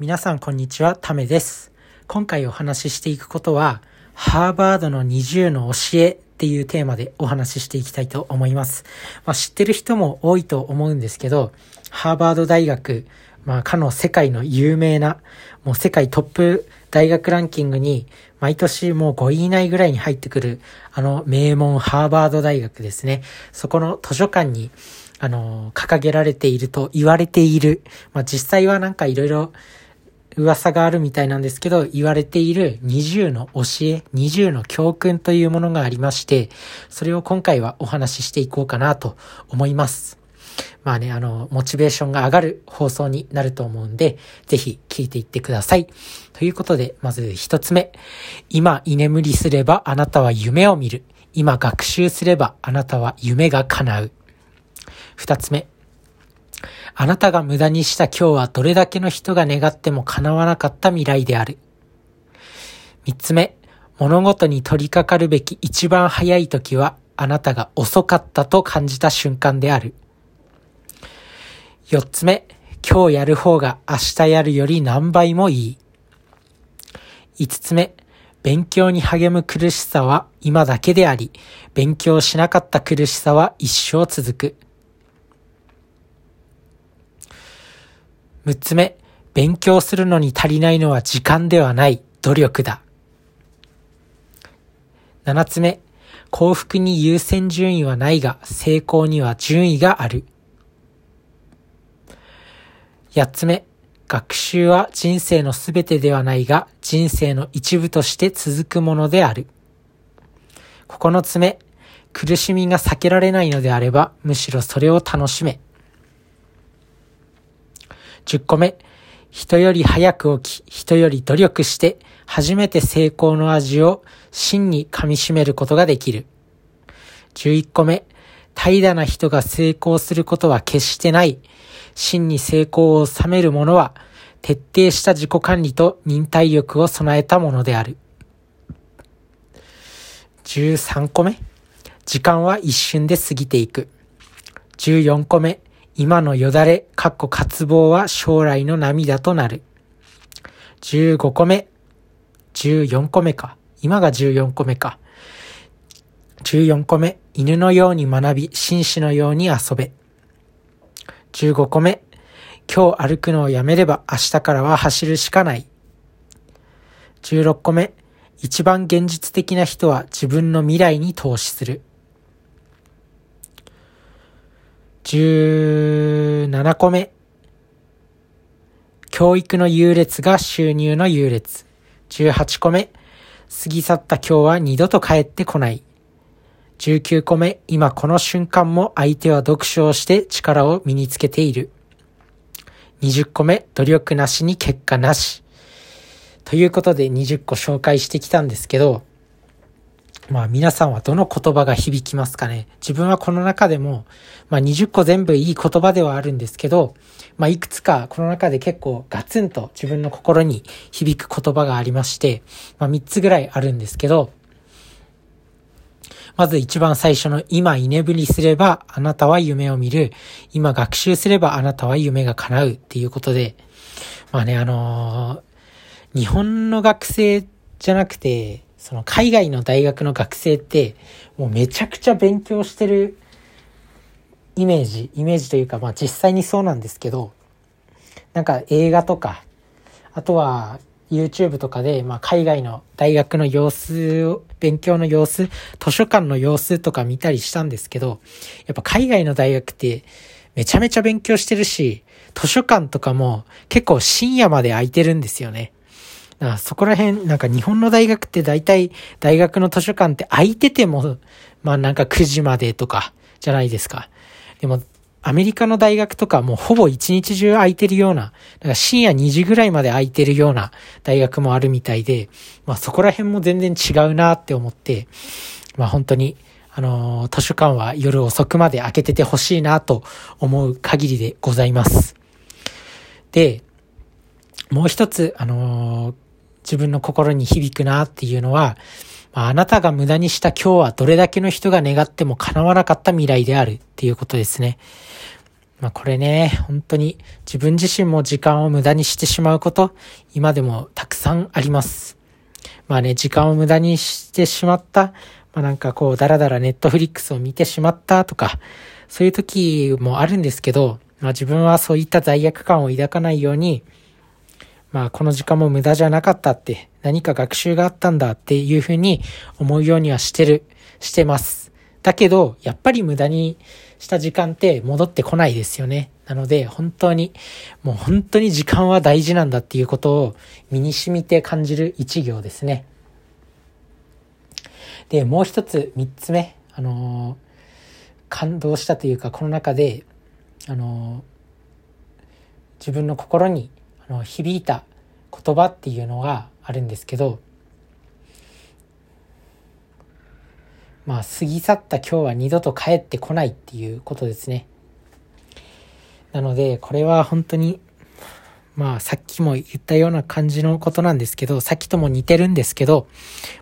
皆さんこんにちは、ためです。今回お話ししていくことは、ハーバードの20の教えっていうテーマでお話ししていきたいと思います。まあ、知ってる人も多いと思うんですけど、ハーバード大学、まあ、かの世界の有名な、もう世界トップ大学ランキングに、毎年もう5位以内ぐらいに入ってくる、あの名門ハーバード大学ですね。そこの図書館に、あの、掲げられていると言われている。まあ、実際はなんかいろいろ噂があるみたいなんですけど、言われている20の教え、20の教訓というものがありまして、それを今回はお話ししていこうかなと思います。まあね、あの、モチベーションが上がる放送になると思うんで、ぜひ聞いていってください。ということで、まず一つ目。今居眠りすればあなたは夢を見る。今学習すればあなたは夢が叶う。二つ目。あなたが無駄にした今日はどれだけの人が願っても叶わなかった未来である。三つ目、物事に取り掛かるべき一番早い時は、あなたが遅かったと感じた瞬間である。四つ目、今日やる方が明日やるより何倍もいい。五つ目、勉強に励む苦しさは今だけであり、勉強しなかった苦しさは一生続く。6つ目、勉強するのに足りないのは時間ではない、努力だ。7つ目、幸福に優先順位はないが、成功には順位がある。8つ目、学習は人生のすべてではないが、人生の一部として続くものである。9つ目、苦しみが避けられないのであれば、むしろそれを楽しめ。10個目、人より早く起き、人より努力して、初めて成功の味を真に噛み締めることができる。11個目、怠惰な人が成功することは決してない。真に成功を収める者は、徹底した自己管理と忍耐力を備えたものである。13個目、時間は一瞬で過ぎていく。14個目、今のよだれ、かっこ渇望は将来の涙となる。15個目。14個目か。今が14個目か。14個目。犬のように学び、紳士のように遊べ。15個目。今日歩くのをやめれば明日からは走るしかない。16個目。一番現実的な人は自分の未来に投資する。17個目。教育の優劣が収入の優劣。18個目。過ぎ去った今日は二度と帰ってこない。19個目。今この瞬間も相手は読書をして力を身につけている。20個目。努力なしに結果なし。ということで20個紹介してきたんですけど、まあ皆さんはどの言葉が響きますかね？自分はこの中でも、まあ20個全部いい言葉ではあるんですけど、まあいくつかこの中で結構ガツンと自分の心に響く言葉がありまして、まあ3つぐらいあるんですけど、まず一番最初の今居眠りすればあなたは夢を見る。今学習すればあなたは夢が叶うっていうことで、まあね、あのー、日本の学生じゃなくて、その海外の大学の学生って、もうめちゃくちゃ勉強してるイメージ、イメージというか、まあ実際にそうなんですけど、なんか映画とか、あとは YouTube とかで、まあ海外の大学の様子、勉強の様子、図書館の様子とか見たりしたんですけど、やっぱ海外の大学ってめちゃめちゃ勉強してるし、図書館とかも結構深夜まで空いてるんですよね。あそこら辺、なんか日本の大学って大体大学の図書館って空いてても、まあなんか9時までとかじゃないですか。でも、アメリカの大学とかもうほぼ一日中空いてるような、なんか深夜2時ぐらいまで空いてるような大学もあるみたいで、まあそこら辺も全然違うなって思って、まあ本当に、あのー、図書館は夜遅くまで開けててほしいなと思う限りでございます。で、もう一つ、あのー自分の心に響くなっていうのは、まあ、あなたが無駄にした今日はどれだけの人が願っても叶わなかった未来であるっていうことですね。まあこれね、本当に自分自身も時間を無駄にしてしまうこと、今でもたくさんあります。まあね、時間を無駄にしてしまった、まあなんかこう、だらだらネットフリックスを見てしまったとか、そういう時もあるんですけど、まあ自分はそういった罪悪感を抱かないように、まあこの時間も無駄じゃなかったって、何か学習があったんだっていうふうに思うようにはしてる、してます。だけど、やっぱり無駄にした時間って戻ってこないですよね。なので、本当に、もう本当に時間は大事なんだっていうことを身に染みて感じる一行ですね。で、もう一つ、三つ目、あのー、感動したというか、この中で、あのー、自分の心にの響いた言葉っていうのがあるんですけど、まあ、過ぎ去った今日は二度と帰ってこないっていうことですね。なので、これは本当に、まあ、さっきも言ったような感じのことなんですけど、さっきとも似てるんですけど、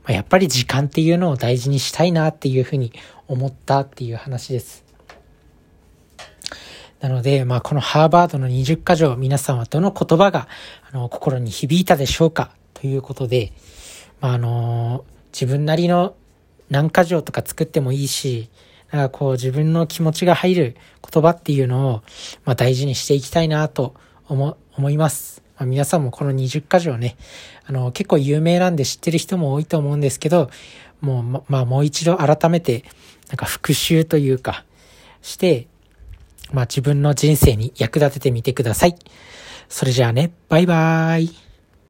まあ、やっぱり時間っていうのを大事にしたいなっていうふうに思ったっていう話です。なので、まあ、このハーバードの20箇条、皆さんはどの言葉が、あの、心に響いたでしょうかということで、まあ、あの自分なりの何箇条とか作ってもいいし、なんかこう自分の気持ちが入る言葉っていうのを、まあ、大事にしていきたいなと思、思います。まあ、皆さんもこの20箇条ね、あの、結構有名なんで知ってる人も多いと思うんですけど、もう、ま、まあ、もう一度改めて、なんか復習というか、して、まあ、自分の人生に役立ててみてください。それじゃあね、バイバーイ。